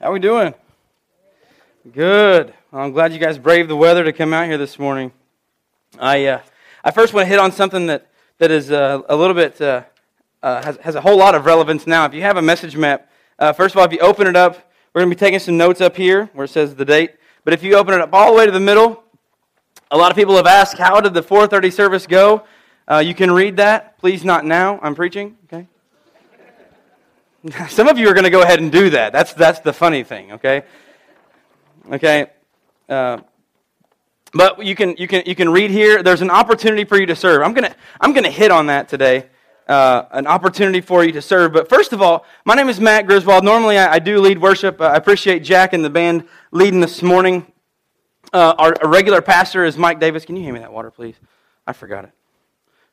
How are we doing? Good. I'm glad you guys braved the weather to come out here this morning. I uh, I first want to hit on something that that is uh, a little bit uh, uh, has has a whole lot of relevance now. If you have a message map, uh, first of all, if you open it up, we're going to be taking some notes up here where it says the date. But if you open it up all the way to the middle, a lot of people have asked, "How did the 4:30 service go?" Uh, you can read that. Please, not now. I'm preaching. Okay. Some of you are going to go ahead and do that. That's that's the funny thing. Okay. Okay. Uh, but you can, you, can, you can read here. There's an opportunity for you to serve. I'm going to I'm gonna hit on that today. Uh, an opportunity for you to serve. But first of all, my name is Matt Griswold. Normally, I, I do lead worship. I appreciate Jack and the band leading this morning. Uh, our, our regular pastor is Mike Davis. Can you hand me that water, please? I forgot it.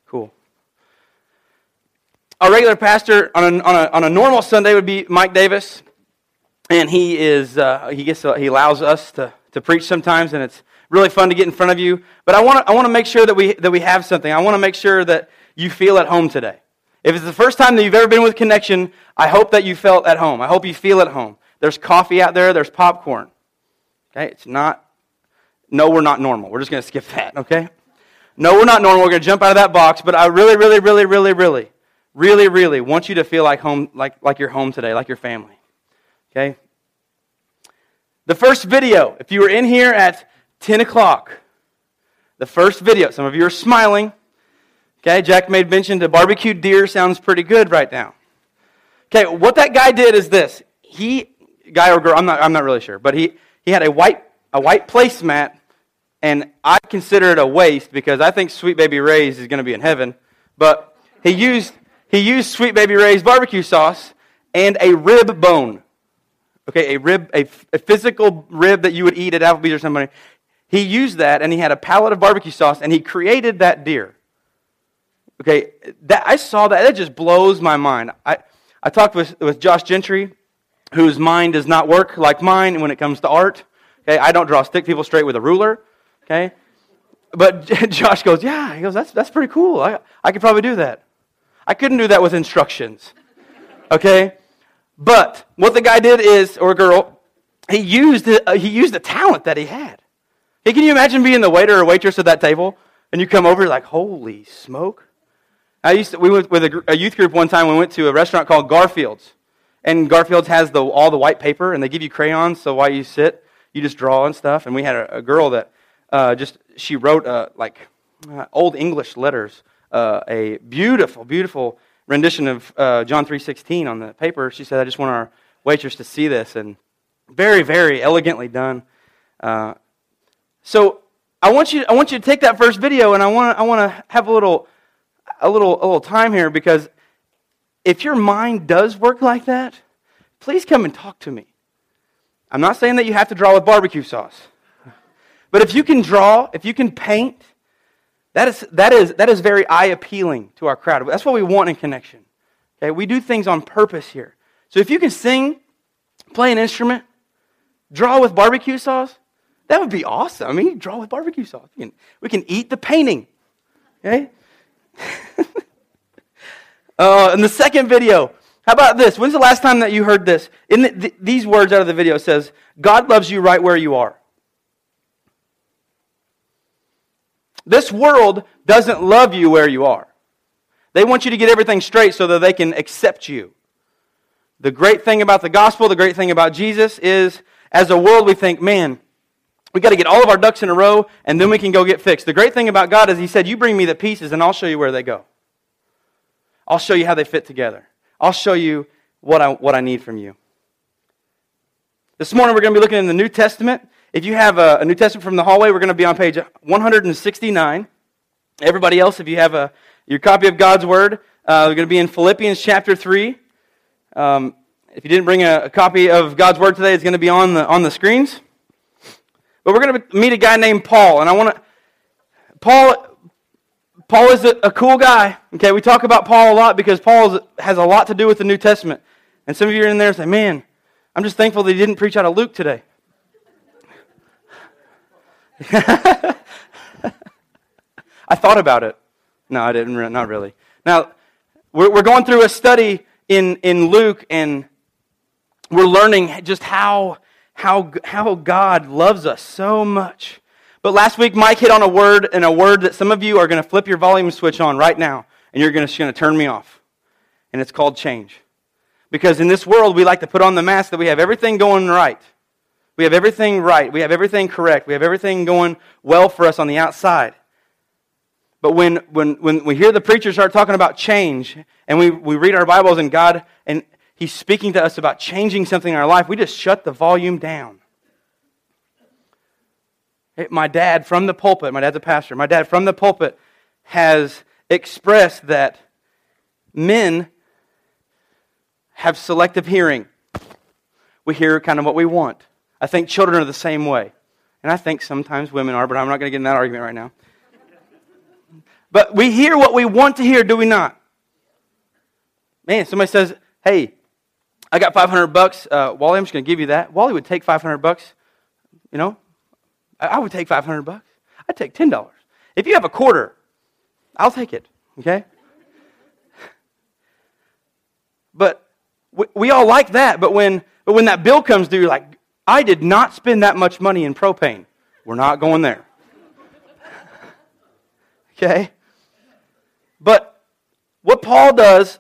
Cool. Our regular pastor on a, on a, on a normal Sunday would be Mike Davis. And he is uh, he gets he allows us to, to preach sometimes and it's really fun to get in front of you. But i want to i want to make sure that we that we have something. I want to make sure that you feel at home today. If it's the first time that you've ever been with connection i hope that you felt at home. I hope you feel at home. There's coffee out there. There's popcorn. Okay? It's not no we're not normal. We're just going to skip that okay? No we're not normal. We're going to jump out of that box. But i really really really really really really really want you to feel like home like like you're home today like your family Okay? The first video, if you were in here at 10 o'clock, the first video, some of you are smiling. Okay, Jack made mention to barbecued deer sounds pretty good right now. Okay, what that guy did is this. He, guy or girl, I'm not, I'm not really sure, but he, he had a white, a white placemat, and I consider it a waste because I think Sweet Baby Ray's is going to be in heaven. But he used, he used Sweet Baby Ray's barbecue sauce and a rib bone. Okay, a rib, a, a physical rib that you would eat at Applebee's or somebody. He used that and he had a pallet of barbecue sauce and he created that deer. Okay, that, I saw that. That just blows my mind. I, I talked with, with Josh Gentry, whose mind does not work like mine when it comes to art. Okay, I don't draw stick people straight with a ruler. Okay, but Josh goes, yeah. He goes, that's, that's pretty cool. I, I could probably do that. I couldn't do that with instructions. Okay? But what the guy did is, or girl, he used, uh, he used the talent that he had. Hey, can you imagine being the waiter or waitress at that table? And you come over, you're like, holy smoke. I used to, we went with a, a, youth group one time. We went to a restaurant called Garfield's. And Garfield's has the, all the white paper, and they give you crayons, so while you sit, you just draw and stuff. And we had a, a girl that uh, just, she wrote uh, like uh, old English letters, uh, a beautiful, beautiful rendition of uh, John 3.16 on the paper. She said, I just want our waitress to see this. And very, very elegantly done. Uh, so I want, you, I want you to take that first video and I want, I want to have a little, a, little, a little time here because if your mind does work like that, please come and talk to me. I'm not saying that you have to draw with barbecue sauce. But if you can draw, if you can paint, that is, that is, that is very eye appealing to our crowd. That's what we want in connection. Okay? We do things on purpose here. So if you can sing, play an instrument, draw with barbecue sauce, that would be awesome. I mean, draw with barbecue sauce. We can, we can eat the painting. Okay? uh, and the second video, how about this? When's the last time that you heard this? In the, the, these words out of the video says, God loves you right where you are. This world doesn't love you where you are. They want you to get everything straight so that they can accept you. The great thing about the gospel, the great thing about Jesus is, as a world, we think, man, we got to get all of our ducks in a row and then we can go get fixed. The great thing about God is He said, You bring me the pieces and I'll show you where they go. I'll show you how they fit together. I'll show you what I, what I need from you. This morning we're going to be looking in the New Testament if you have a, a New Testament from the hallway, we're going to be on page 169. Everybody else, if you have a, your copy of God's Word, uh, we're going to be in Philippians chapter 3. Um, if you didn't bring a, a, copy of God's Word today, it's going to be on the, on the screens. But we're going to meet a guy named Paul, and I want to. Paul, Paul is a, a, cool guy. Okay, we talk about Paul a lot because Paul has a lot to do with the New Testament. And some of you are in there and say, "Man, I'm just thankful that he didn't preach out of Luke today." I thought about it. No, I didn't. Not really. Now, we're, we're going through a study in, in Luke, and we're learning just how, how, how God loves us so much. But last week, Mike hit on a word, and a word that some of you are going to flip your volume switch on right now, and you're going to turn me off. And it's called change. Because in this world, we like to put on the mask that we have everything going right. We have everything right. We have everything correct. We have everything going well for us on the outside. But when, when, when we hear the preacher start talking about change, and we, we read our Bibles, and God, and He's speaking to us about changing something in our life, we just shut the volume down. My dad from the pulpit, my dad's a pastor, my dad from the pulpit has expressed that men have selective hearing. We hear kind of what we want. I think children are the same way. And I think sometimes women are, but I'm not going to get in that argument right now. But we hear what we want to hear, do we not? Man, somebody says, hey, I got 500 bucks. Uh, Wally, I'm just going to give you that. Wally would take 500 bucks. You know, I, I would take 500 bucks. I'd take $10. If you have a quarter, I'll take it. Okay? But we, we all like that. But when, but when that bill comes due, you're like, I did not spend that much money in propane. We're not going there. okay? But what Paul does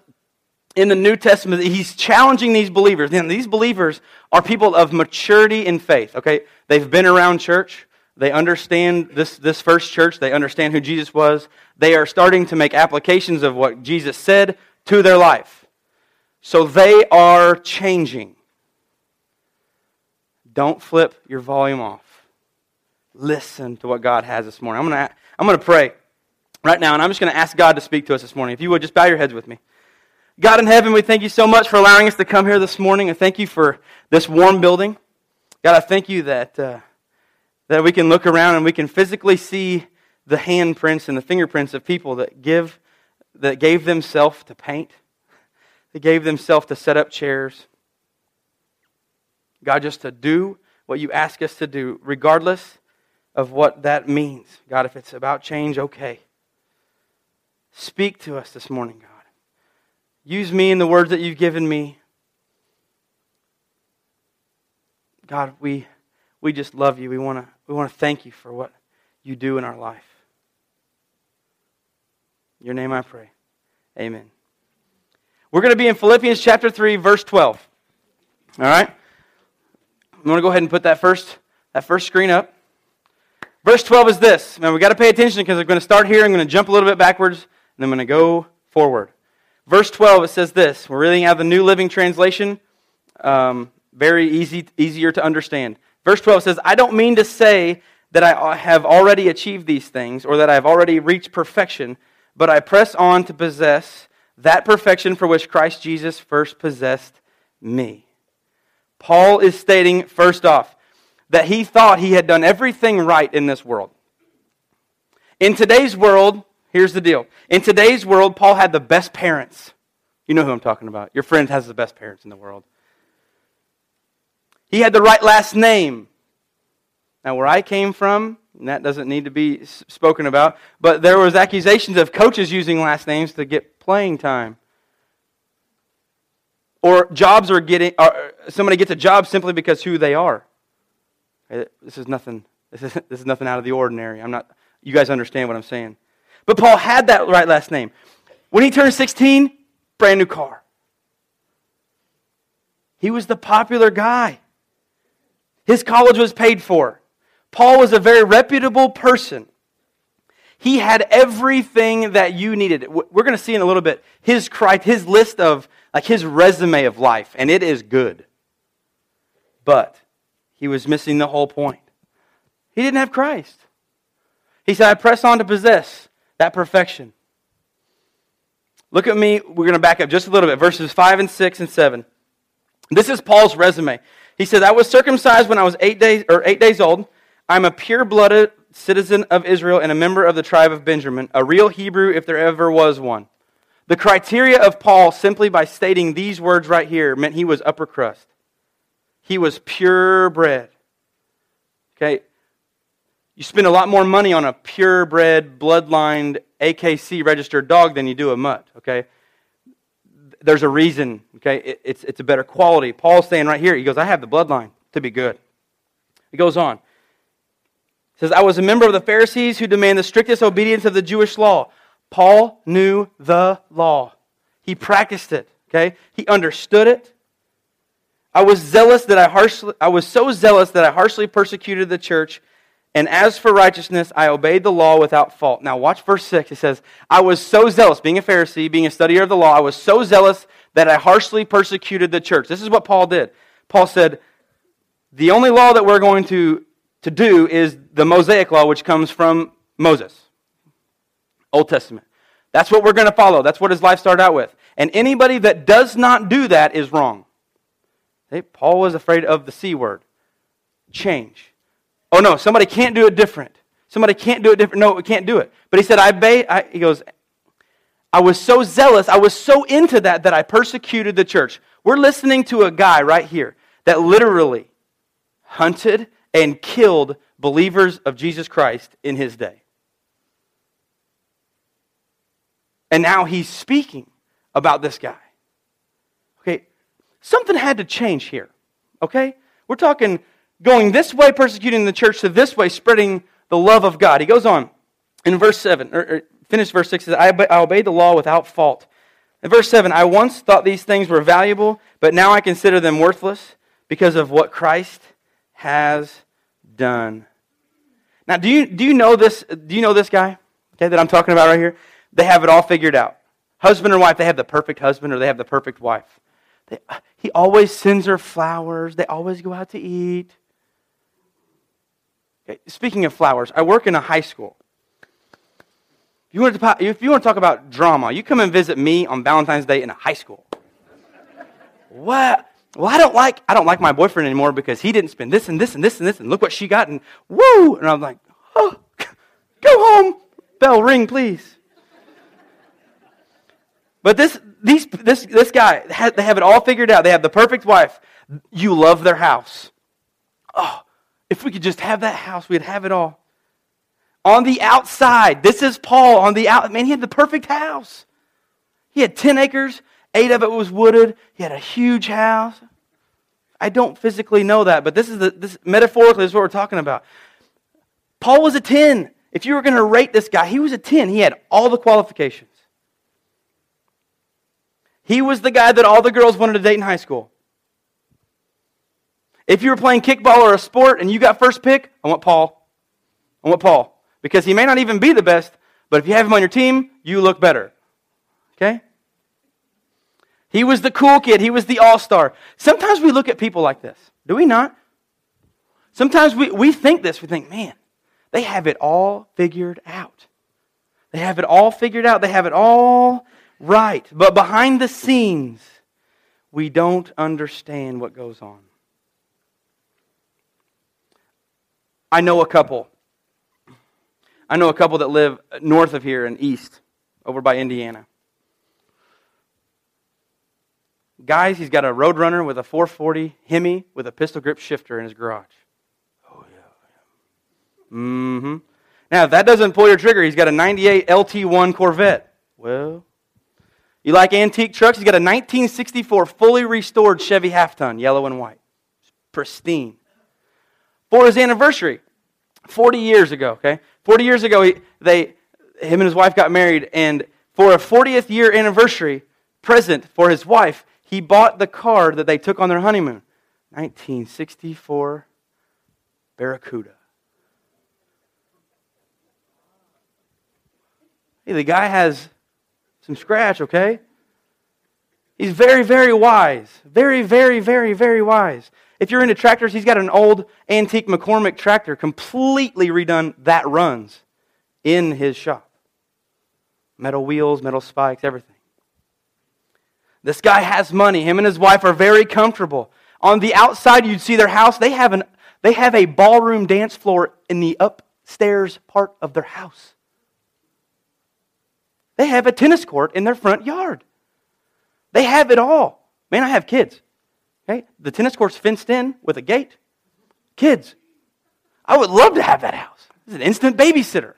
in the New Testament, he's challenging these believers. And these believers are people of maturity in faith, okay? They've been around church. They understand this, this first church. They understand who Jesus was. They are starting to make applications of what Jesus said to their life. So they are changing. Don't flip your volume off. Listen to what God has this morning. I'm going to I'm going to pray right now, and I'm just going to ask God to speak to us this morning. If you would, just bow your heads with me. God in heaven, we thank you so much for allowing us to come here this morning, and thank you for this warm building. God, I thank you that, uh, that we can look around and we can physically see the handprints and the fingerprints of people that give that gave themselves to paint, that gave themselves to set up chairs. God, just to do what you ask us to do, regardless of what that means. God, if it's about change, okay. Speak to us this morning, God. Use me in the words that you've given me. God, we, we just love you. We want to we want to thank you for what you do in our life. Your name I pray. Amen. We're going to be in Philippians chapter 3, verse 12. All right? I'm going to go ahead and put that first, that first screen up. Verse 12 is this. Now, we've got to pay attention because I'm going to start here. I'm going to jump a little bit backwards, and then I'm going to go forward. Verse 12, it says this. We're reading out of the New Living Translation. Um, very easy, easier to understand. Verse 12 says, I don't mean to say that I have already achieved these things or that I have already reached perfection, but I press on to possess that perfection for which Christ Jesus first possessed me. Paul is stating, first off, that he thought he had done everything right in this world. In today's world, Here's the deal. In today's world, Paul had the best parents. You know who I'm talking about. Your friend has the best parents in the world. He had the right last name. Now, where I came from, that doesn't need to be spoken about, but there was accusations of coaches using last names to get playing time. Or jobs are getting, or somebody gets a job simply because who they are. Uh, this is nothing. This is, this is nothing out of the ordinary. I'm not. You guys understand what I'm saying? But Paul had that right last name. When he turned 16, brand new car. He was the popular guy. His college was paid for. Paul was a very reputable person. He had everything that you needed. We're going to see in a little bit his his list of like his resume of life, and it is good. But he was missing the whole point. He didn't have Christ. He said, I press on to possess that perfection. Look at me. We're going to back up just a little bit. Verses 5 and 6 and 7. This is Paul's resume. He says, I was circumcised when I was eight days, or eight days old. I'm a pure blooded citizen of Israel and a member of the tribe of Benjamin, a real Hebrew if there ever was one. The criteria of Paul, simply by stating these words right here, meant he was upper crust. He was purebred. Okay, you spend a lot more money on a purebred, bloodlined, AKC registered dog than you do a mutt, okay? there's a reason, okay? It, it's, it's a better quality. Paul's saying right here, he goes, I have the bloodline to be good. He goes on. He says, I was a member of the Pharisees who demand the strictest obedience of the Jewish law. Paul knew the law. He practiced it, okay? He understood it. I was zealous that I harshly I was so zealous that I harshly persecuted the church and as for righteousness, I obeyed the law without fault. Now, watch verse 6. It says, I was so zealous, being a Pharisee, being a studier of the law, I was so zealous that I harshly persecuted the church. This is what Paul did. Paul said, The only law that we're going to, to do is the Mosaic law, which comes from Moses, Old Testament. That's what we're going to follow. That's what his life started out with. And anybody that does not do that is wrong. Okay? Paul was afraid of the C word change. Oh, no, somebody can't do it different. Somebody can't do it different. No, we can't do it. But he said, I, ba- I he goes, I was so zealous, I was so into that that I persecuted the church. We're listening to a guy right here that literally hunted and killed believers of Jesus Christ in his day. And now he's speaking about this guy. Okay, something had to change here. Okay? We're talking going this way, persecuting the church, to this way, spreading the love of God. He goes on in verse 7, or, or finish verse 6, says, I, I obeyed the law without fault. In verse 7, I once thought these things were valuable, but now I consider them worthless because of what Christ has done. Now, do you, do you know this? Do you know this guy? Okay, that I'm talking about right here? They have it all figured out. Husband and wife, they have the perfect husband or they have the perfect wife. They, uh, he always sends her flowers. They always go out to eat. Speaking of flowers, I work in a high school. If you, want to, if you want to talk about drama, you come and visit me on Valentine's Day in a high school. what? Well, I don't like I don't like my boyfriend anymore because he didn't spend this and this and this and this and look what she got and woo! And I'm like, oh, go home. Bell ring, please. But this these this this guy they have it all figured out. They have the perfect wife. You love their house. Oh, if we could just have that house, we'd have it all. On the outside, this is Paul on the out. Man, he had the perfect house. He had 10 acres, eight of it was wooded. He had a huge house. I don't physically know that, but this is the, this metaphorically this is what we're talking about. Paul was a 10. If you were going to rate this guy, he was a 10. He had all the qualifications. He was the guy that all the girls wanted to date in high school. If you were playing kickball or a sport and you got first pick, I want Paul. I want Paul. Because he may not even be the best, but if you have him on your team, you look better. Okay? He was the cool kid. He was the all star. Sometimes we look at people like this, do we not? Sometimes we, we think this. We think, man, they have it all figured out. They have it all figured out. They have it all right. But behind the scenes, we don't understand what goes on. I know a couple. I know a couple that live north of here and east, over by Indiana. Guys, he's got a Roadrunner with a 440 Hemi with a pistol grip shifter in his garage. Oh, yeah. Mm hmm. Now, if that doesn't pull your trigger, he's got a 98 LT1 Corvette. Well, you like antique trucks? He's got a 1964 fully restored Chevy half ton, yellow and white. pristine. For his anniversary, 40 years ago, okay? 40 years ago, he, they, him and his wife got married, and for a 40th year anniversary present for his wife, he bought the car that they took on their honeymoon 1964 Barracuda. Hey, the guy has some scratch, okay? He's very, very wise. Very, very, very, very wise. If you're into tractors, he's got an old antique McCormick tractor, completely redone, that runs in his shop. Metal wheels, metal spikes, everything. This guy has money. Him and his wife are very comfortable. On the outside, you'd see their house. They have, an, they have a ballroom dance floor in the upstairs part of their house. They have a tennis court in their front yard. They have it all. Man, I have kids. Okay? The tennis court's fenced in with a gate. Kids. I would love to have that house. It's an instant babysitter.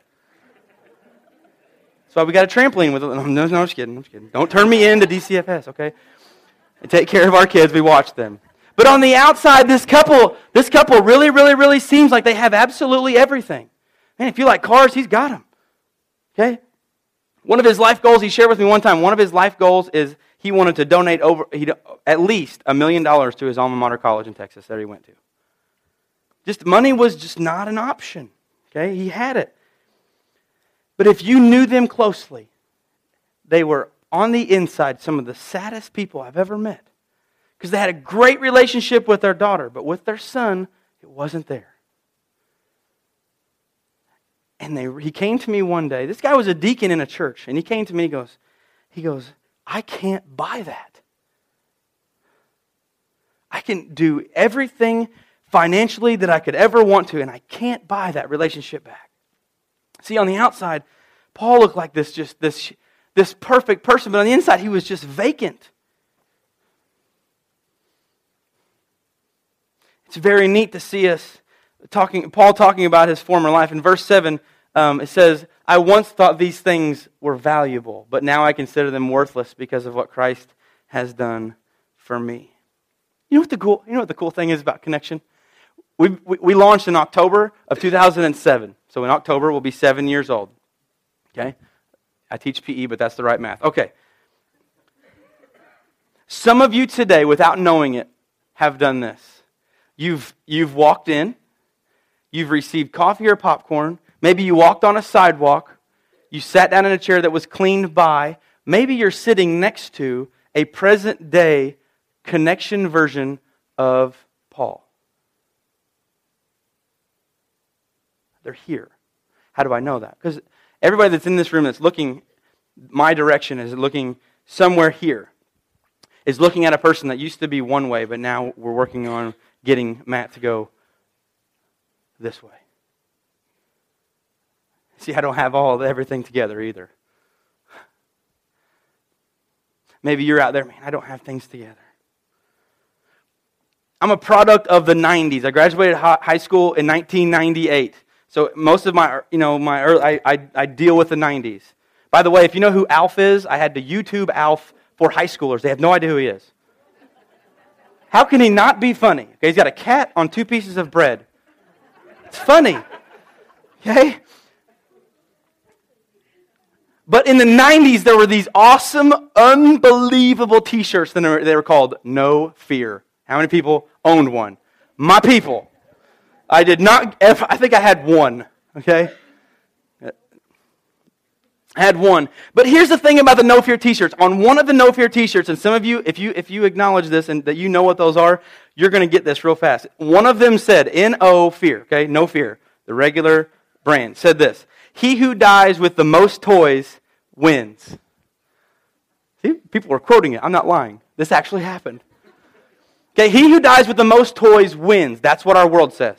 That's why we got a trampoline with it. No, no, I'm just kidding. I'm just kidding. Don't turn me into DCFS, okay? And take care of our kids. We watch them. But on the outside, this couple, this couple really, really, really seems like they have absolutely everything. Man, if you like cars, he's got them. Okay? One of his life goals, he shared with me one time, one of his life goals is he wanted to donate over he, at least a million dollars to his alma mater college in Texas that he went to. Just money was just not an option. Okay? He had it. But if you knew them closely, they were on the inside some of the saddest people I've ever met because they had a great relationship with their daughter, but with their son, it wasn't there. And they, he came to me one day. This guy was a deacon in a church, and he came to me. He goes, he goes, I can't buy that. I can do everything financially that I could ever want to, and I can't buy that relationship back. See, on the outside, Paul looked like this just this this perfect person, but on the inside, he was just vacant. It's very neat to see us talking, Paul talking about his former life. In verse 7, um, it says, I once thought these things were valuable, but now I consider them worthless because of what Christ has done for me. You know what the cool, you know what the cool thing is about connection? We, we, we launched in October of 2007. So in October, we'll be seven years old. Okay? I teach PE, but that's the right math. Okay. Some of you today, without knowing it, have done this. You've, you've walked in, you've received coffee or popcorn, maybe you walked on a sidewalk, you sat down in a chair that was cleaned by, maybe you're sitting next to a present day connection version of Paul. They're here. How do I know that? Because everybody that's in this room that's looking my direction is looking somewhere here, is looking at a person that used to be one way, but now we're working on getting Matt to go this way. See, I don't have all everything together either. Maybe you're out there, man, I don't have things together. I'm a product of the 90s. I graduated high school in 1998. So most of my, you know, my early, I, I, I deal with the 90s. By the way, if you know who Alf is, I had to YouTube Alf for high schoolers. They have no idea who he is. How can he not be funny? Okay, he's got a cat on two pieces of bread. It's funny. Okay? But in the 90s, there were these awesome, unbelievable t shirts. They were called No Fear. How many people owned one? My people. I did not, I think I had one. Okay? I had one. But here's the thing about the No Fear t-shirts. On one of the No Fear t-shirts, and some of you, if you, if you acknowledge this and that you know what those are, you're going to get this real fast. One of them said, N-O fear, okay? No fear. The regular brand said this. He who dies with the most toys wins. See, people are quoting it. I'm not lying. This actually happened. Okay, he who dies with the most toys wins. That's what our world says.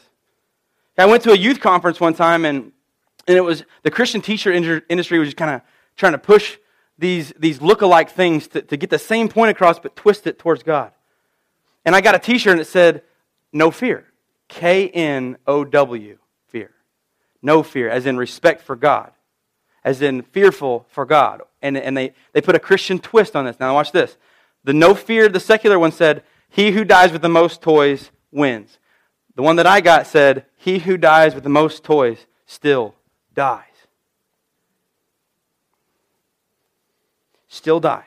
I went to a youth conference one time and and it was the Christian t-shirt industry was just kind of trying to push these, these look-alike things to, to get the same point across, but twist it towards God. And I got a t-shirt and it said, no fear. K-N-O-W, fear. No fear, as in respect for God. As in fearful for God. And, and they, they put a Christian twist on this. Now watch this. The no fear, the secular one said, he who dies with the most toys wins. The one that I got said, he who dies with the most toys still dies. Still dies.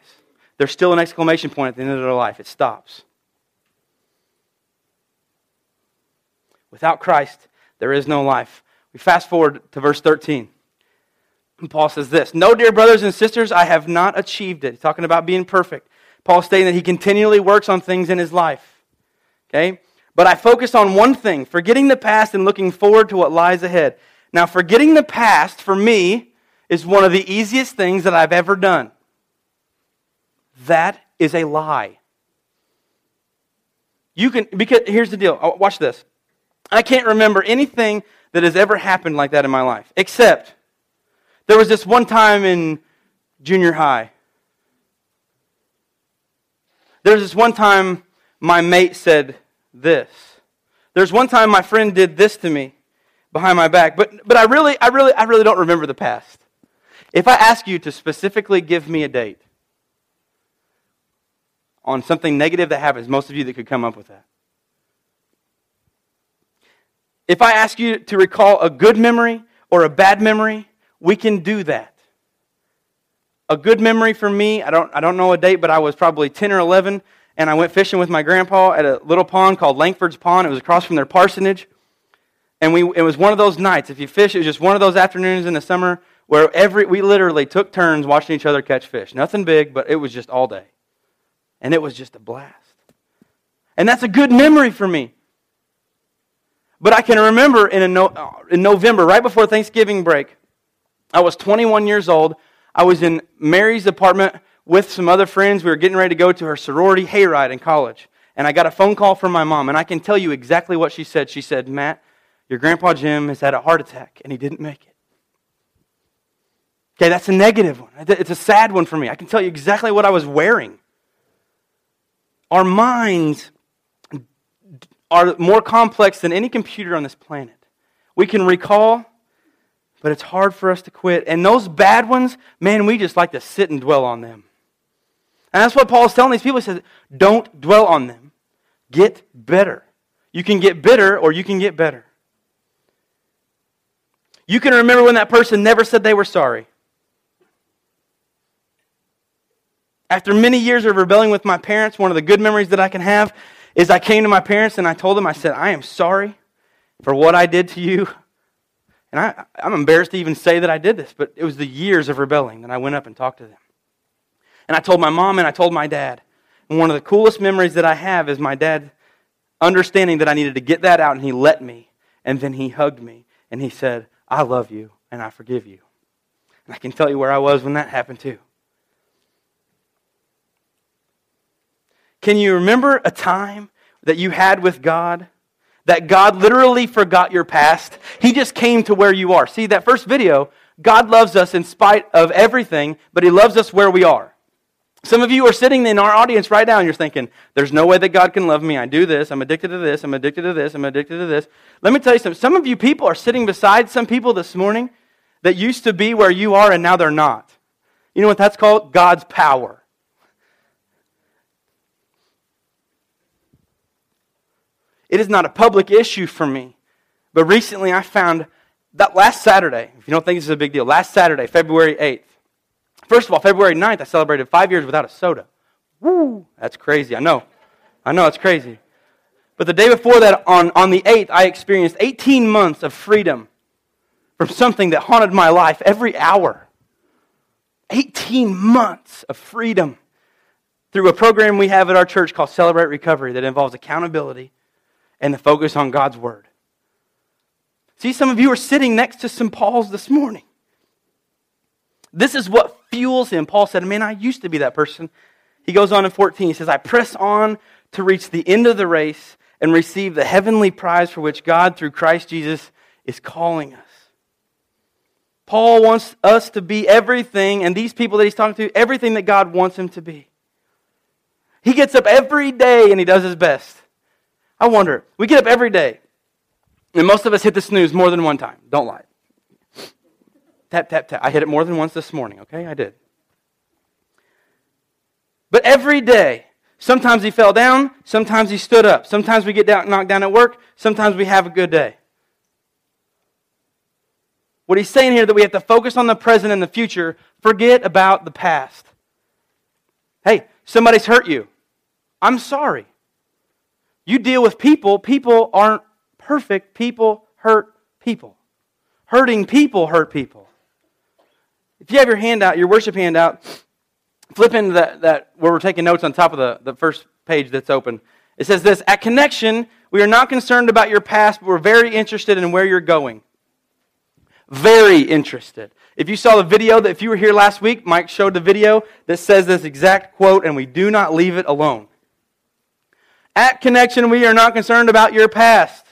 There's still an exclamation point at the end of their life. It stops. Without Christ, there is no life. We fast forward to verse 13. And Paul says this No, dear brothers and sisters, I have not achieved it. He's talking about being perfect. Paul stating that he continually works on things in his life. Okay? But I focus on one thing, forgetting the past and looking forward to what lies ahead. Now, forgetting the past for me is one of the easiest things that I've ever done. That is a lie. You can, because here's the deal. Oh, watch this. I can't remember anything that has ever happened like that in my life, except there was this one time in junior high. There was this one time my mate said this. There's one time my friend did this to me behind my back. But, but I, really, I, really, I really don't remember the past. If I ask you to specifically give me a date on something negative that happens, most of you that could come up with that. If I ask you to recall a good memory or a bad memory, we can do that. A good memory for me, I don't, I don't know a date, but I was probably 10 or 11, and I went fishing with my grandpa at a little pond called Langford's Pond. It was across from their parsonage. And we, it was one of those nights. If you fish, it was just one of those afternoons in the summer where every, we literally took turns watching each other catch fish. Nothing big, but it was just all day. And it was just a blast. And that's a good memory for me. But I can remember in, no, uh, in November, right before Thanksgiving break, I was 21 years old. I was in Mary's apartment with some other friends. We were getting ready to go to her sorority hayride in college. And I got a phone call from my mom, and I can tell you exactly what she said. She said, Matt, your grandpa Jim has had a heart attack, and he didn't make it. Okay, that's a negative one. It's a sad one for me. I can tell you exactly what I was wearing. Our minds are more complex than any computer on this planet. We can recall, but it's hard for us to quit. And those bad ones, man, we just like to sit and dwell on them. And that's what Paul's telling these people. He says, don't dwell on them. Get better. You can get bitter or you can get better. You can remember when that person never said they were sorry. After many years of rebelling with my parents, one of the good memories that I can have is I came to my parents and I told them, I said, I am sorry for what I did to you. And I, I'm embarrassed to even say that I did this, but it was the years of rebelling that I went up and talked to them. And I told my mom and I told my dad. And one of the coolest memories that I have is my dad understanding that I needed to get that out, and he let me. And then he hugged me and he said, I love you and I forgive you. And I can tell you where I was when that happened too. Can you remember a time that you had with God that God literally forgot your past? He just came to where you are. See, that first video, God loves us in spite of everything, but He loves us where we are. Some of you are sitting in our audience right now and you're thinking, there's no way that God can love me. I do this. I'm addicted to this. I'm addicted to this. I'm addicted to this. Let me tell you something. Some of you people are sitting beside some people this morning that used to be where you are and now they're not. You know what that's called? God's power. It is not a public issue for me. But recently I found that last Saturday, if you don't think this is a big deal, last Saturday, February 8th, First of all, February 9th, I celebrated five years without a soda. Woo! That's crazy. I know. I know it's crazy. But the day before that, on, on the 8th, I experienced 18 months of freedom from something that haunted my life every hour. 18 months of freedom through a program we have at our church called Celebrate Recovery that involves accountability and the focus on God's Word. See, some of you are sitting next to some Pauls this morning. This is what fuels him. Paul said, Man, I used to be that person. He goes on in 14. He says, I press on to reach the end of the race and receive the heavenly prize for which God, through Christ Jesus, is calling us. Paul wants us to be everything, and these people that he's talking to, everything that God wants him to be. He gets up every day and he does his best. I wonder, we get up every day, and most of us hit the snooze more than one time. Don't lie. Tap, tap, tap. I hit it more than once this morning, okay? I did. But every day, sometimes he fell down, sometimes he stood up. Sometimes we get down, knocked down at work, sometimes we have a good day. What he's saying here that we have to focus on the present and the future, forget about the past. Hey, somebody's hurt you. I'm sorry. You deal with people, people aren't perfect. People hurt people. Hurting people hurt people. If you have your hand out, your worship hand out, flip into that, that where we're taking notes on top of the, the first page that's open. It says this At Connection, we are not concerned about your past, but we're very interested in where you're going. Very interested. If you saw the video that if you were here last week, Mike showed the video that says this exact quote, and we do not leave it alone. At Connection, we are not concerned about your past.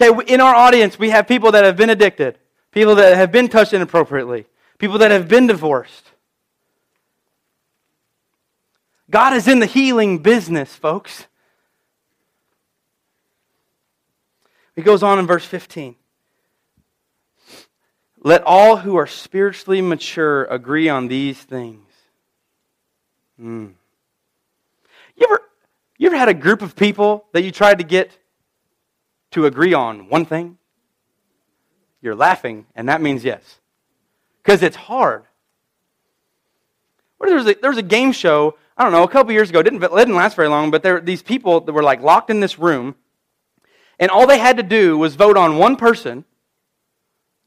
Okay, in our audience, we have people that have been addicted people that have been touched inappropriately, people that have been divorced. God is in the healing business, folks. He goes on in verse 15. Let all who are spiritually mature agree on these things. Mm. You ever, you ever had a group of people that you tried to get to agree on one thing? You're laughing, and that means yes. Because it's hard. There was, a, there was a game show, I don't know, a couple years ago. It didn't, it didn't last very long, but there were these people that were like locked in this room, and all they had to do was vote on one person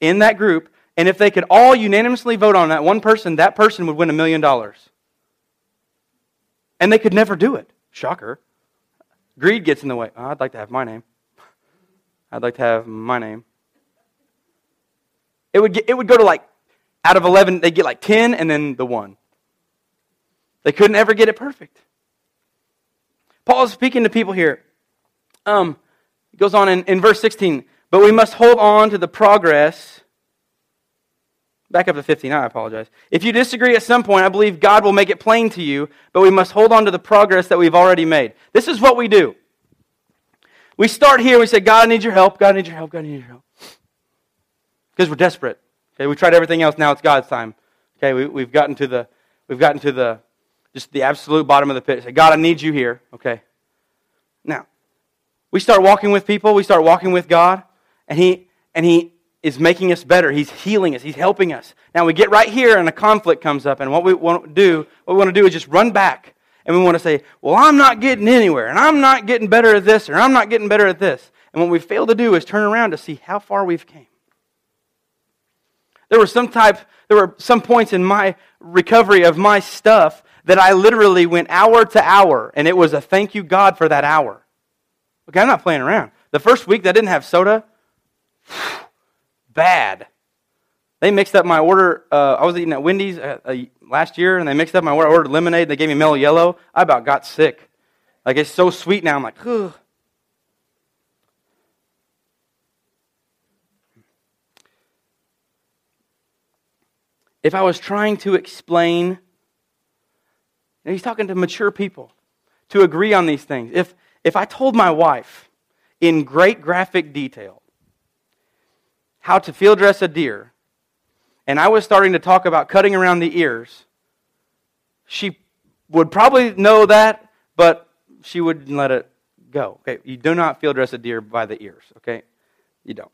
in that group, and if they could all unanimously vote on that one person, that person would win a million dollars. And they could never do it. Shocker. Greed gets in the way. Oh, I'd like to have my name. I'd like to have my name. It would, get, it would go to like, out of 11, they get like 10 and then the 1. They couldn't ever get it perfect. Paul is speaking to people here. Um, he goes on in, in verse 16, but we must hold on to the progress. Back up to 15, I apologize. If you disagree at some point, I believe God will make it plain to you, but we must hold on to the progress that we've already made. This is what we do. We start here, we say, God, I need your help, God, I need your help, God, I need your help. Because we're desperate. Okay, we tried everything else, now it's God's time. Okay, we, we've gotten to the we've gotten to the just the absolute bottom of the pit. Say, God, I need you here. Okay. Now, we start walking with people, we start walking with God, and He and He is making us better. He's healing us, He's helping us. Now we get right here and a conflict comes up, and what we want to do, what we want to do is just run back. And we want to say, Well, I'm not getting anywhere, and I'm not getting better at this, or I'm not getting better at this. And what we fail to do is turn around to see how far we've came. There were some type, there were some points in my recovery of my stuff that I literally went hour to hour, and it was a thank you, God, for that hour. Okay, I'm not playing around. The first week that didn't have soda, bad. They mixed up my order. Uh, I was eating at Wendy's uh, uh, last year, and they mixed up my order. I ordered lemonade. They gave me Mello Yello. I about got sick. Like, it's so sweet now. I'm like, ugh. If I was trying to explain he's talking to mature people to agree on these things. If, if I told my wife in great graphic detail how to field dress a deer, and I was starting to talk about cutting around the ears, she would probably know that, but she wouldn't let it go. Okay, you do not field dress a deer by the ears. Okay, you don't.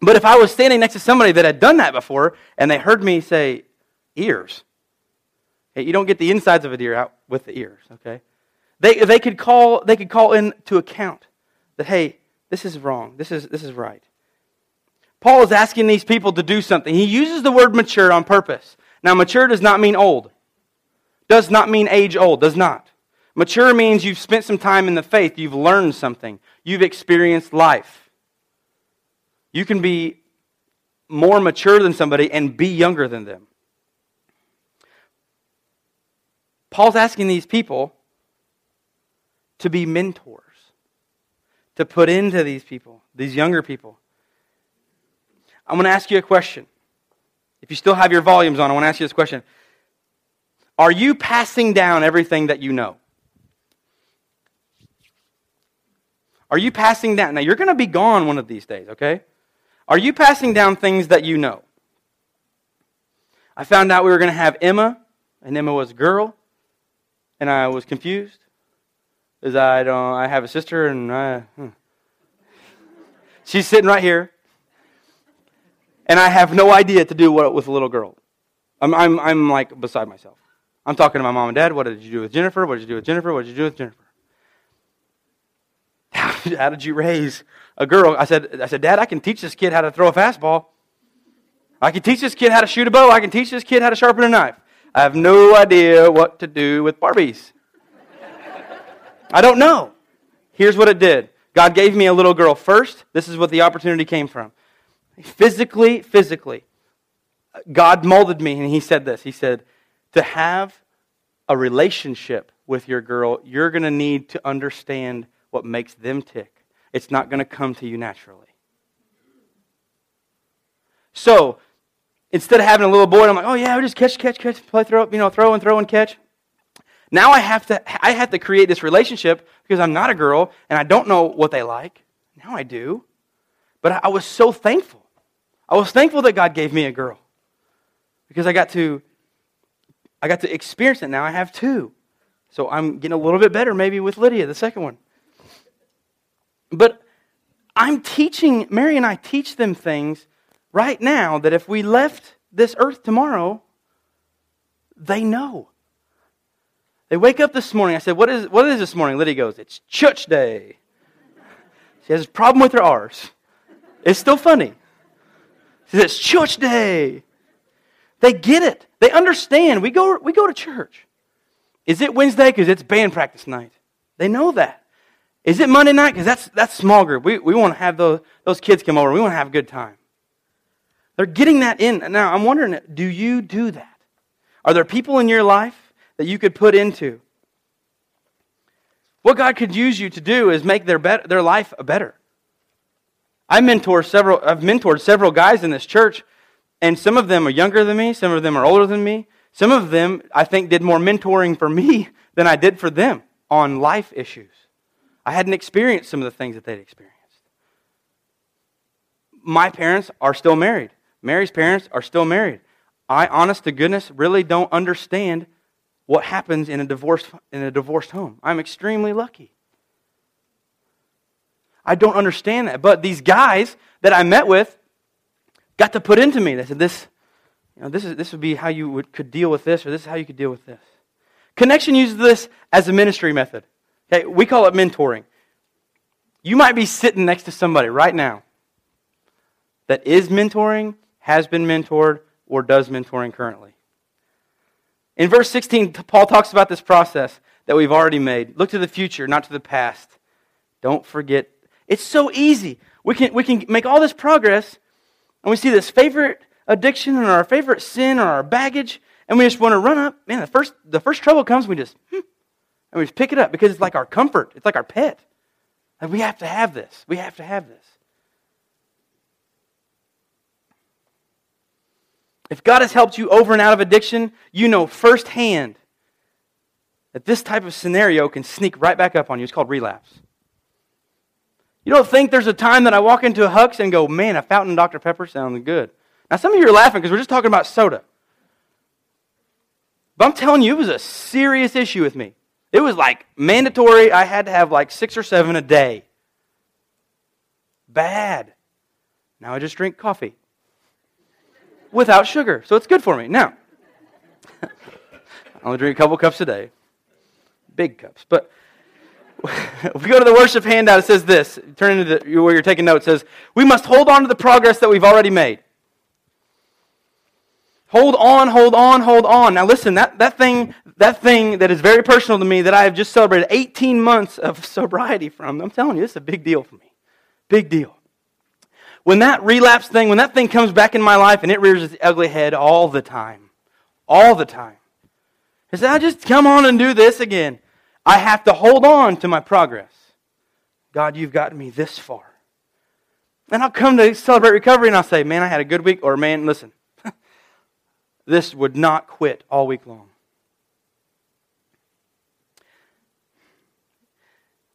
But if I was standing next to somebody that had done that before, and they heard me say ears, you don't get the insides of a deer out with the ears, okay? They, they, could call, they could call in to account that, hey, this is wrong. This is, this is right. Paul is asking these people to do something. He uses the word mature on purpose. Now, mature does not mean old. Does not mean age old. Does not. Mature means you've spent some time in the faith. You've learned something. You've experienced life. You can be more mature than somebody and be younger than them. Paul's asking these people to be mentors, to put into these people, these younger people. I'm going to ask you a question. If you still have your volumes on, I want to ask you this question. Are you passing down everything that you know? Are you passing down? Now, you're going to be gone one of these days, okay? Are you passing down things that you know? I found out we were going to have Emma, and Emma was a girl and I was confused. As I don't, I have a sister, and I, hmm. she's sitting right here, and I have no idea to do what with a little girl. I'm, I'm, I'm like beside myself. I'm talking to my mom and dad. What did you do with Jennifer? What did you do with Jennifer? What did you do with Jennifer? How, did you raise a girl? I said, I said, Dad, I can teach this kid how to throw a fastball. I can teach this kid how to shoot a bow. I can teach this kid how to sharpen a knife. I have no idea what to do with Barbies. I don't know. Here's what it did God gave me a little girl first. This is what the opportunity came from. Physically, physically, God molded me, and He said this He said, To have a relationship with your girl, you're going to need to understand what makes them tick. It's not going to come to you naturally. So, instead of having a little boy, I'm like, oh yeah, I just catch, catch, catch, play, throw, you know, throw and throw and catch. Now I have to, I have to create this relationship because I'm not a girl and I don't know what they like. Now I do. But I was so thankful. I was thankful that God gave me a girl because I got to I got to experience it. Now I have two. So I'm getting a little bit better maybe with Lydia, the second one. But I'm teaching, Mary and I teach them things right now that if we left this earth tomorrow, they know. They wake up this morning. I said, What is, what is this morning? Lydia goes, It's church day. She has a problem with her R's. It's still funny. It's church day. They get it. They understand. We go, we go to church. Is it Wednesday? Because it's band practice night. They know that. Is it Monday night? Because that's, that's small group. We, we want to have those, those kids come over. We want to have a good time. They're getting that in. Now, I'm wondering, do you do that? Are there people in your life that you could put into? What God could use you to do is make their, bet- their life better. I mentor several, I've mentored several guys in this church, and some of them are younger than me, some of them are older than me. Some of them, I think, did more mentoring for me than I did for them on life issues. I hadn't experienced some of the things that they'd experienced. My parents are still married. Mary's parents are still married. I, honest to goodness, really don't understand what happens in a divorced, in a divorced home. I'm extremely lucky. I don't understand that. But these guys that I met with got to put into me. They said, this, you know, this, is, this would be how you would, could deal with this, or this is how you could deal with this. Connection uses this as a ministry method. Okay, we call it mentoring. You might be sitting next to somebody right now that is mentoring, has been mentored, or does mentoring currently. In verse 16, Paul talks about this process that we've already made. Look to the future, not to the past. Don't forget. It's so easy. We can, we can make all this progress, and we see this favorite addiction or our favorite sin or our baggage, and we just want to run up. Man, the first, the first trouble comes, we just, hmm, and we just pick it up because it's like our comfort. It's like our pet. Like we have to have this. We have to have this. If God has helped you over and out of addiction, you know firsthand that this type of scenario can sneak right back up on you. It's called relapse. You don't think there's a time that I walk into a Huck's and go, man, a fountain Dr. Pepper sounds good. Now, some of you are laughing because we're just talking about soda. But I'm telling you, it was a serious issue with me. It was like mandatory. I had to have like six or seven a day. Bad. Now I just drink coffee without sugar. So it's good for me. Now, I only drink a couple cups a day. Big cups. But if we go to the worship handout, it says this. Turn into the, where you're taking notes. It says, We must hold on to the progress that we've already made. Hold on, hold on, hold on. Now listen, that, that thing that thing that is very personal to me that I have just celebrated 18 months of sobriety from, I'm telling you, it's a big deal for me. Big deal. When that relapse thing, when that thing comes back in my life and it rears its ugly head all the time, all the time, I say, I just come on and do this again. I have to hold on to my progress. God, you've gotten me this far. And I'll come to celebrate recovery and I'll say, man, I had a good week, or man, listen, this would not quit all week long.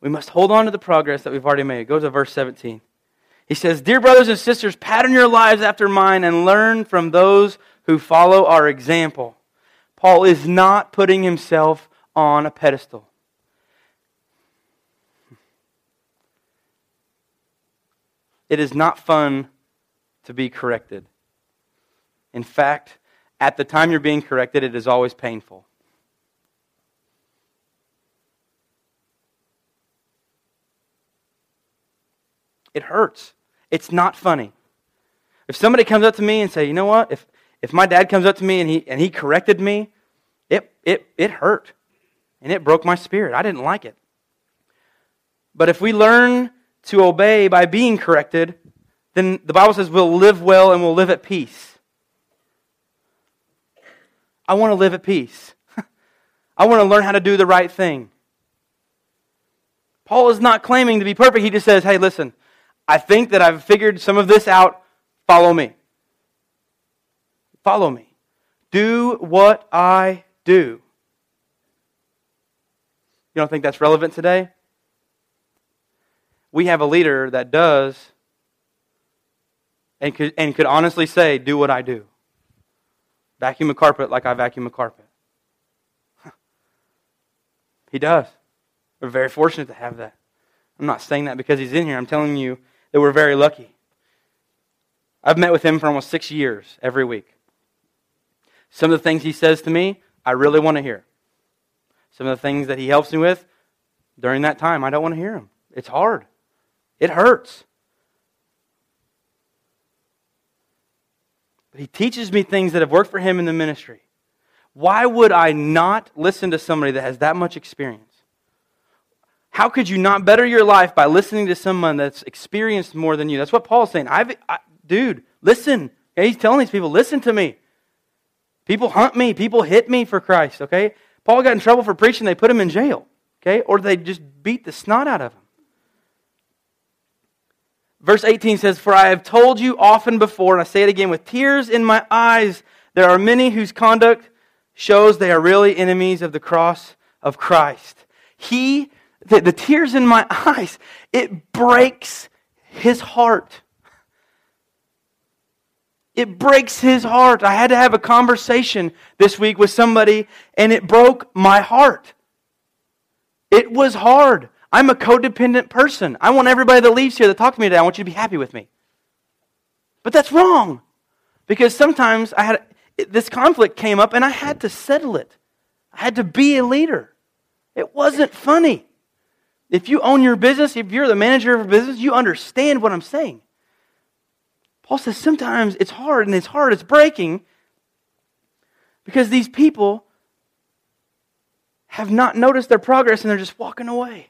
We must hold on to the progress that we've already made. Go to verse 17. He says, Dear brothers and sisters, pattern your lives after mine and learn from those who follow our example. Paul is not putting himself on a pedestal. It is not fun to be corrected. In fact, at the time you're being corrected, it is always painful. It hurts. It's not funny. If somebody comes up to me and say, you know what, if, if my dad comes up to me and he, and he corrected me, it, it, it hurt. And it broke my spirit. I didn't like it. But if we learn to obey by being corrected, then the Bible says we'll live well and we'll live at peace. I want to live at peace. I want to learn how to do the right thing. Paul is not claiming to be perfect. He just says, hey, listen, I think that I've figured some of this out. Follow me. Follow me. Do what I do. You don't think that's relevant today? We have a leader that does and could, and could honestly say, Do what I do. Vacuum a carpet like I vacuum a carpet. he does. We're very fortunate to have that. I'm not saying that because he's in here. I'm telling you that we're very lucky. I've met with him for almost six years every week. Some of the things he says to me, I really want to hear. Some of the things that he helps me with during that time, I don't want to hear him. It's hard, it hurts. But he teaches me things that have worked for him in the ministry. Why would I not listen to somebody that has that much experience? How could you not better your life by listening to someone that's experienced more than you? That's what Paul's saying. I've, I, dude, listen. Okay? He's telling these people, listen to me. People hunt me. People hit me for Christ. Okay? Paul got in trouble for preaching. They put him in jail. Okay? Or they just beat the snot out of him. Verse 18 says, For I have told you often before, and I say it again with tears in my eyes, there are many whose conduct shows they are really enemies of the cross of Christ. He, the, the tears in my eyes, it breaks his heart. It breaks his heart. I had to have a conversation this week with somebody, and it broke my heart. It was hard. I'm a codependent person. I want everybody that leaves here that talk to me today, I want you to be happy with me. But that's wrong. Because sometimes I had this conflict came up and I had to settle it. I had to be a leader. It wasn't funny. If you own your business, if you're the manager of a business, you understand what I'm saying. Paul says sometimes it's hard and it's hard, it's breaking because these people have not noticed their progress and they're just walking away.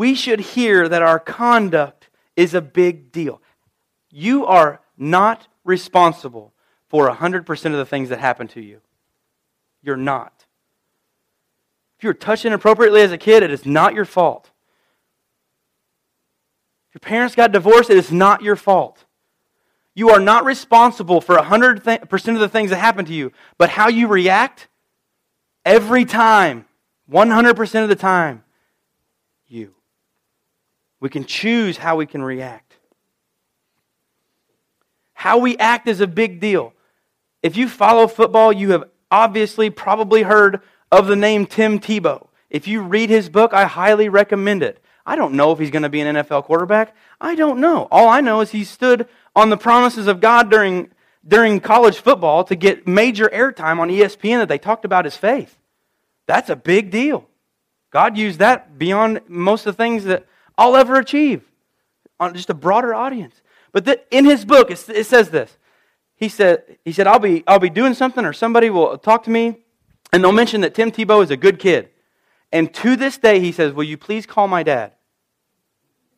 We should hear that our conduct is a big deal. You are not responsible for 100% of the things that happen to you. You're not. If you were touched inappropriately as a kid, it is not your fault. If your parents got divorced, it is not your fault. You are not responsible for 100% of the things that happen to you, but how you react every time, 100% of the time, you. We can choose how we can react. How we act is a big deal. If you follow football, you have obviously probably heard of the name Tim Tebow. If you read his book, I highly recommend it. I don't know if he's going to be an NFL quarterback. I don't know. All I know is he stood on the promises of God during, during college football to get major airtime on ESPN that they talked about his faith. That's a big deal. God used that beyond most of the things that I'll ever achieve on just a broader audience. But the, in his book, it, it says this. He said, he said I'll, be, I'll be doing something or somebody will talk to me and they'll mention that Tim Tebow is a good kid. And to this day, he says, Will you please call my dad?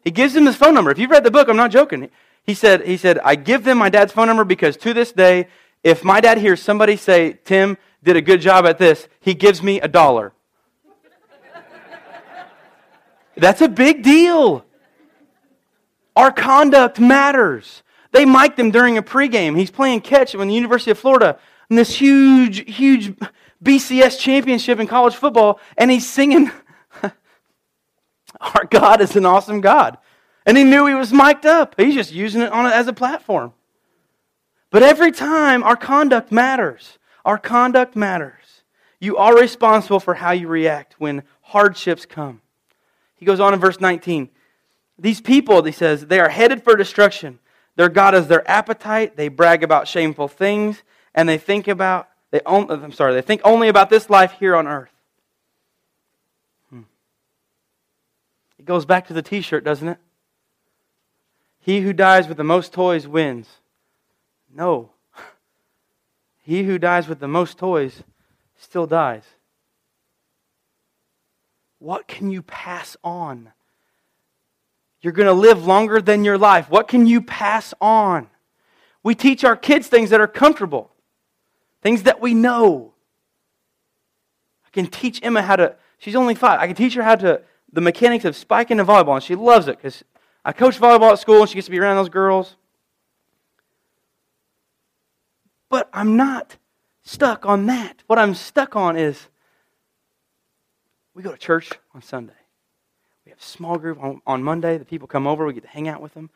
He gives him his phone number. If you've read the book, I'm not joking. He said, he said, I give them my dad's phone number because to this day, if my dad hears somebody say, Tim did a good job at this, he gives me a dollar. That's a big deal. Our conduct matters. They mic'd him during a pregame. He's playing catch in the University of Florida in this huge, huge BCS championship in college football, and he's singing, Our God is an awesome God. And he knew he was mic'd up. He's just using it on it as a platform. But every time, our conduct matters. Our conduct matters. You are responsible for how you react when hardships come. He goes on in verse 19. These people, he says, they are headed for destruction. Their God is their appetite. They brag about shameful things, and they think about they only, I'm sorry, they think only about this life here on earth. Hmm. It goes back to the t shirt, doesn't it? He who dies with the most toys wins. No. He who dies with the most toys still dies. What can you pass on? You're going to live longer than your life. What can you pass on? We teach our kids things that are comfortable things that we know. I can teach Emma how to, she's only five. I can teach her how to, the mechanics of spiking a volleyball, and she loves it because I coach volleyball at school and she gets to be around those girls. But I'm not stuck on that. What I'm stuck on is we go to church on Sunday. We have small group on, on Monday. The people come over. We get to hang out with them.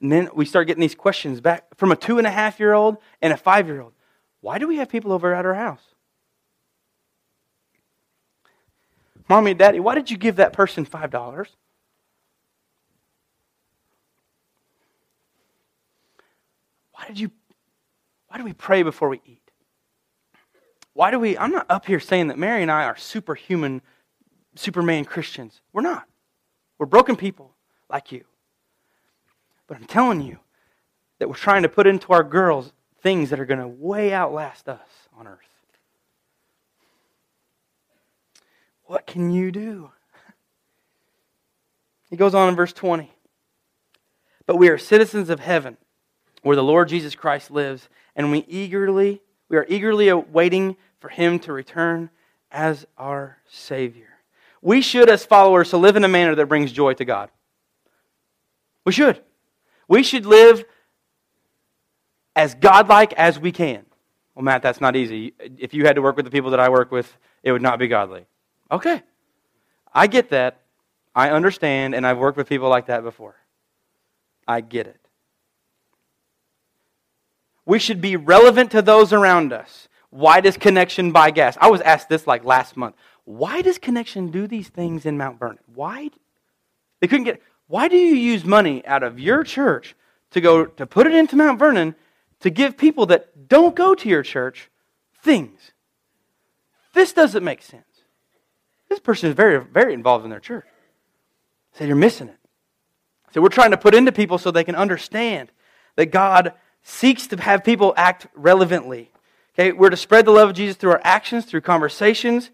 And then we start getting these questions back from a two and a half year old and a five year old. Why do we have people over at our house? Mommy and Daddy, why did you give that person $5? Why did you why do we pray before we eat? Why do we I'm not up here saying that Mary and I are superhuman superman Christians. We're not. We're broken people like you. But I'm telling you that we're trying to put into our girls things that are going to way outlast us on earth. What can you do? He goes on in verse 20. But we are citizens of heaven, where the Lord Jesus Christ lives, and we eagerly we are eagerly awaiting for him to return as our savior. We should as followers to live in a manner that brings joy to God. We should. We should live as godlike as we can. Well, Matt, that's not easy. If you had to work with the people that I work with, it would not be godly. Okay. I get that. I understand, and I've worked with people like that before. I get it. We should be relevant to those around us. Why does Connection buy gas? I was asked this like last month. Why does Connection do these things in Mount Vernon? Why? They couldn't get. Why do you use money out of your church to go to put it into Mount Vernon to give people that don't go to your church things? This doesn't make sense. This person is very, very involved in their church. So you're missing it. So we're trying to put into people so they can understand that God seeks to have people act relevantly. Okay, we're to spread the love of Jesus through our actions, through conversations,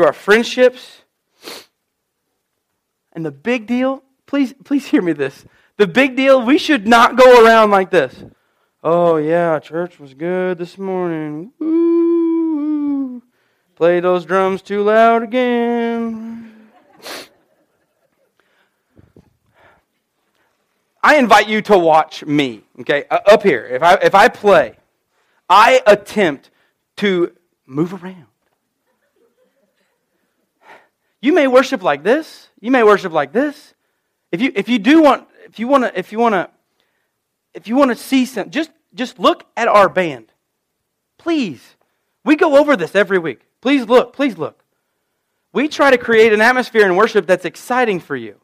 through our friendships. And the big deal, please, please hear me this. The big deal, we should not go around like this. Oh, yeah, church was good this morning. Woo. Play those drums too loud again. I invite you to watch me, okay? Uh, up here. If I, if I play, I attempt to move around. You may worship like this. You may worship like this. If you, if you do want, if you want to, if you want to, if you want to see some, just, just look at our band. Please. We go over this every week. Please look. Please look. We try to create an atmosphere in worship that's exciting for you.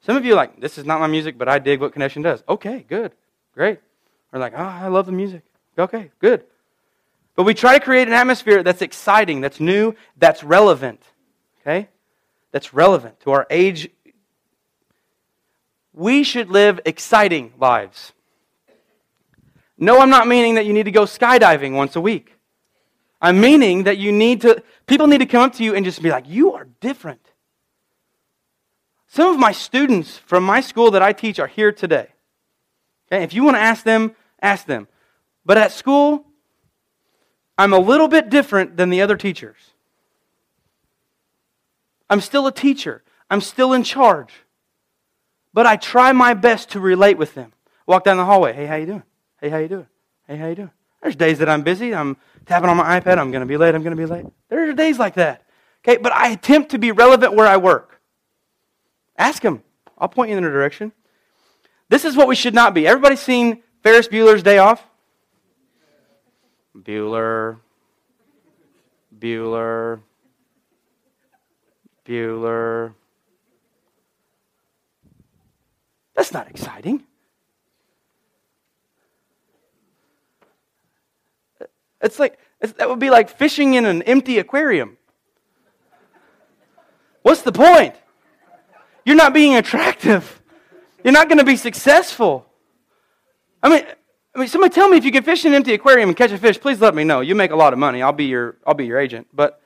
Some of you are like, this is not my music, but I dig what Connection does. Okay, good. Great. Or like, oh, I love the music. Okay, good. But we try to create an atmosphere that's exciting, that's new, that's relevant. Okay? That's relevant to our age. We should live exciting lives. No, I'm not meaning that you need to go skydiving once a week. I'm meaning that you need to, people need to come up to you and just be like, you are different. Some of my students from my school that I teach are here today. Okay? If you want to ask them, ask them. But at school, I'm a little bit different than the other teachers. I'm still a teacher. I'm still in charge. But I try my best to relate with them. Walk down the hallway. Hey, how you doing? Hey, how you doing? Hey, how you doing? There's days that I'm busy. I'm tapping on my iPad. I'm going to be late. I'm going to be late. There are days like that. Okay, but I attempt to be relevant where I work. Ask them. I'll point you in the direction. This is what we should not be. Everybody seen Ferris Bueller's Day Off? Bueller, Bueller, Bueller. That's not exciting. It's like that would be like fishing in an empty aquarium. What's the point? You're not being attractive. You're not going to be successful. I mean, I mean, somebody tell me if you can fish in an empty aquarium and catch a fish. Please let me know. You make a lot of money. I'll be your, I'll be your agent. But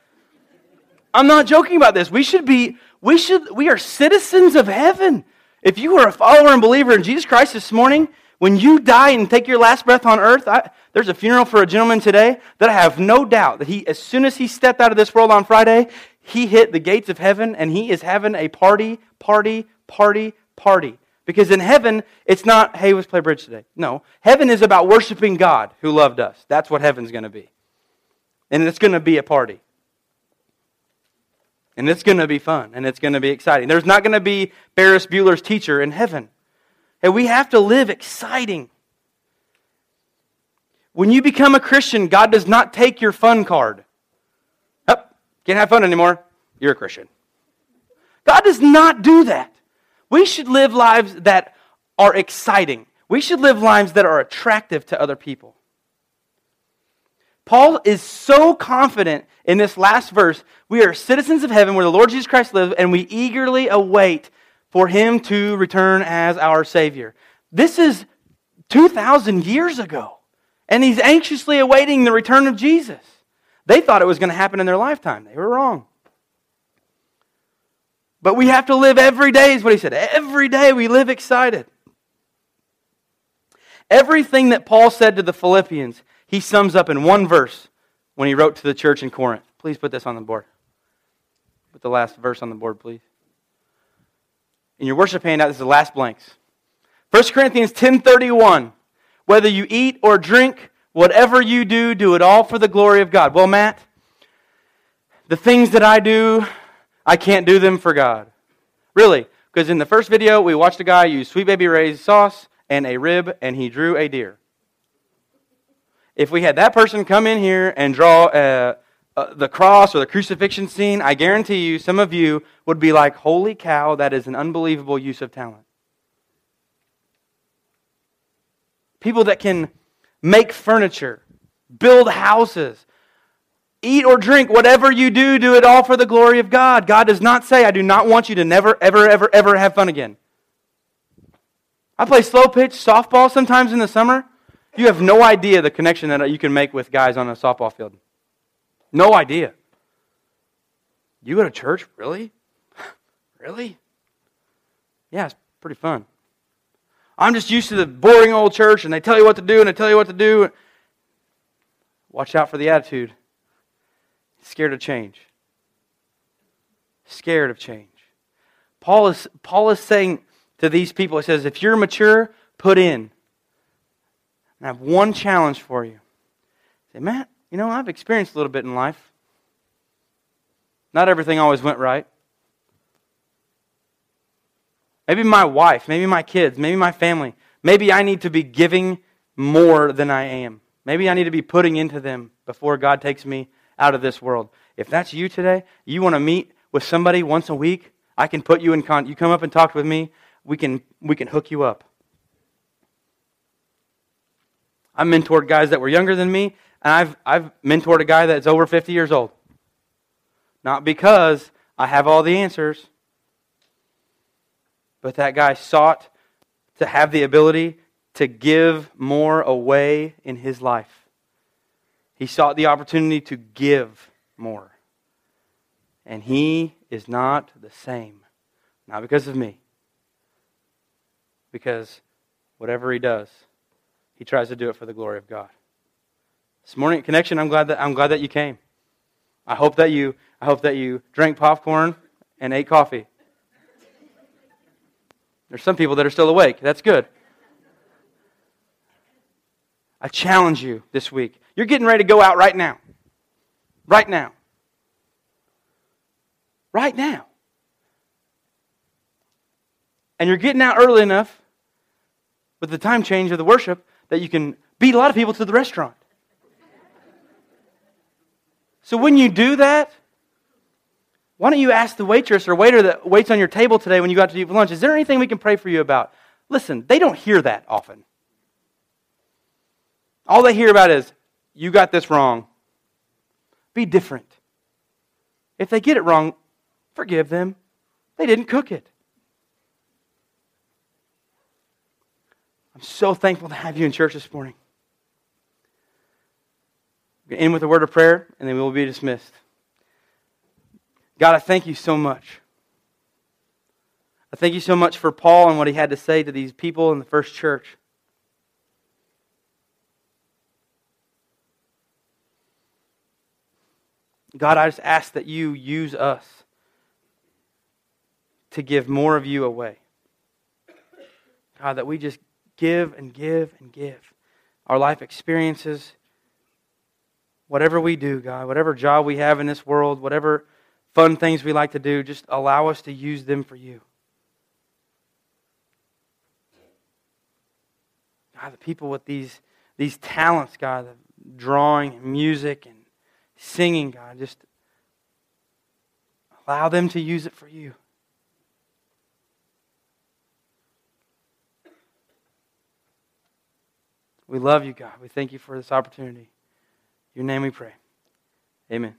I'm not joking about this. We should be, we should, we are citizens of heaven. If you are a follower and believer in Jesus Christ this morning, when you die and take your last breath on earth, I, there's a funeral for a gentleman today that I have no doubt that he, as soon as he stepped out of this world on Friday, he hit the gates of heaven and he is having a party, party, party, party. Because in heaven, it's not, hey, let's play bridge today. No. Heaven is about worshiping God who loved us. That's what heaven's going to be. And it's going to be a party. and it's going to be fun, and it's going to be exciting. There's not going to be Ferris Bueller's teacher in heaven. And we have to live exciting. When you become a Christian, God does not take your fun card. Oh, can't have fun anymore. You're a Christian. God does not do that. We should live lives that are exciting. We should live lives that are attractive to other people. Paul is so confident in this last verse. We are citizens of heaven where the Lord Jesus Christ lives, and we eagerly await for him to return as our Savior. This is 2,000 years ago, and he's anxiously awaiting the return of Jesus. They thought it was going to happen in their lifetime. They were wrong. But we have to live every day, is what he said. Every day we live excited. Everything that Paul said to the Philippians, he sums up in one verse when he wrote to the church in Corinth. Please put this on the board. Put the last verse on the board, please. In your worship handout, this is the last blanks. 1 Corinthians 10:31. Whether you eat or drink, whatever you do, do it all for the glory of God. Well, Matt, the things that I do, I can't do them for God. Really, because in the first video, we watched a guy use Sweet Baby Ray's sauce and a rib, and he drew a deer. If we had that person come in here and draw uh, uh, the cross or the crucifixion scene, I guarantee you, some of you would be like, holy cow, that is an unbelievable use of talent. People that can make furniture, build houses, Eat or drink, whatever you do, do it all for the glory of God. God does not say, I do not want you to never, ever, ever, ever have fun again. I play slow pitch softball sometimes in the summer. You have no idea the connection that you can make with guys on a softball field. No idea. You go to church? Really? really? Yeah, it's pretty fun. I'm just used to the boring old church and they tell you what to do and they tell you what to do. Watch out for the attitude. Scared of change. Scared of change. Paul is, Paul is saying to these people, he says, if you're mature, put in. And I have one challenge for you. Say, Matt, you know, I've experienced a little bit in life. Not everything always went right. Maybe my wife, maybe my kids, maybe my family. Maybe I need to be giving more than I am. Maybe I need to be putting into them before God takes me out of this world. If that's you today, you want to meet with somebody once a week, I can put you in contact. You come up and talk with me, we can, we can hook you up. I mentored guys that were younger than me, and I've, I've mentored a guy that's over 50 years old. Not because I have all the answers, but that guy sought to have the ability to give more away in his life. He sought the opportunity to give more. And he is not the same. Not because of me. Because whatever he does, he tries to do it for the glory of God. This morning at Connection, I'm glad that I'm glad that you came. I hope that you I hope that you drank popcorn and ate coffee. There's some people that are still awake. That's good. I challenge you this week. You're getting ready to go out right now. Right now. Right now. And you're getting out early enough with the time change of the worship that you can beat a lot of people to the restaurant. So when you do that, why don't you ask the waitress or waiter that waits on your table today when you go out to eat lunch, is there anything we can pray for you about? Listen, they don't hear that often. All they hear about is, you got this wrong. Be different. If they get it wrong, forgive them. They didn't cook it. I'm so thankful to have you in church this morning. To end with a word of prayer, and then we will be dismissed. God, I thank you so much. I thank you so much for Paul and what he had to say to these people in the first church. God, I just ask that you use us to give more of you away. God, that we just give and give and give. Our life experiences, whatever we do, God, whatever job we have in this world, whatever fun things we like to do, just allow us to use them for you. God, the people with these, these talents, God, drawing and music and singing, God, just allow them to use it for you. We love you, God. We thank you for this opportunity. In your name we pray. Amen.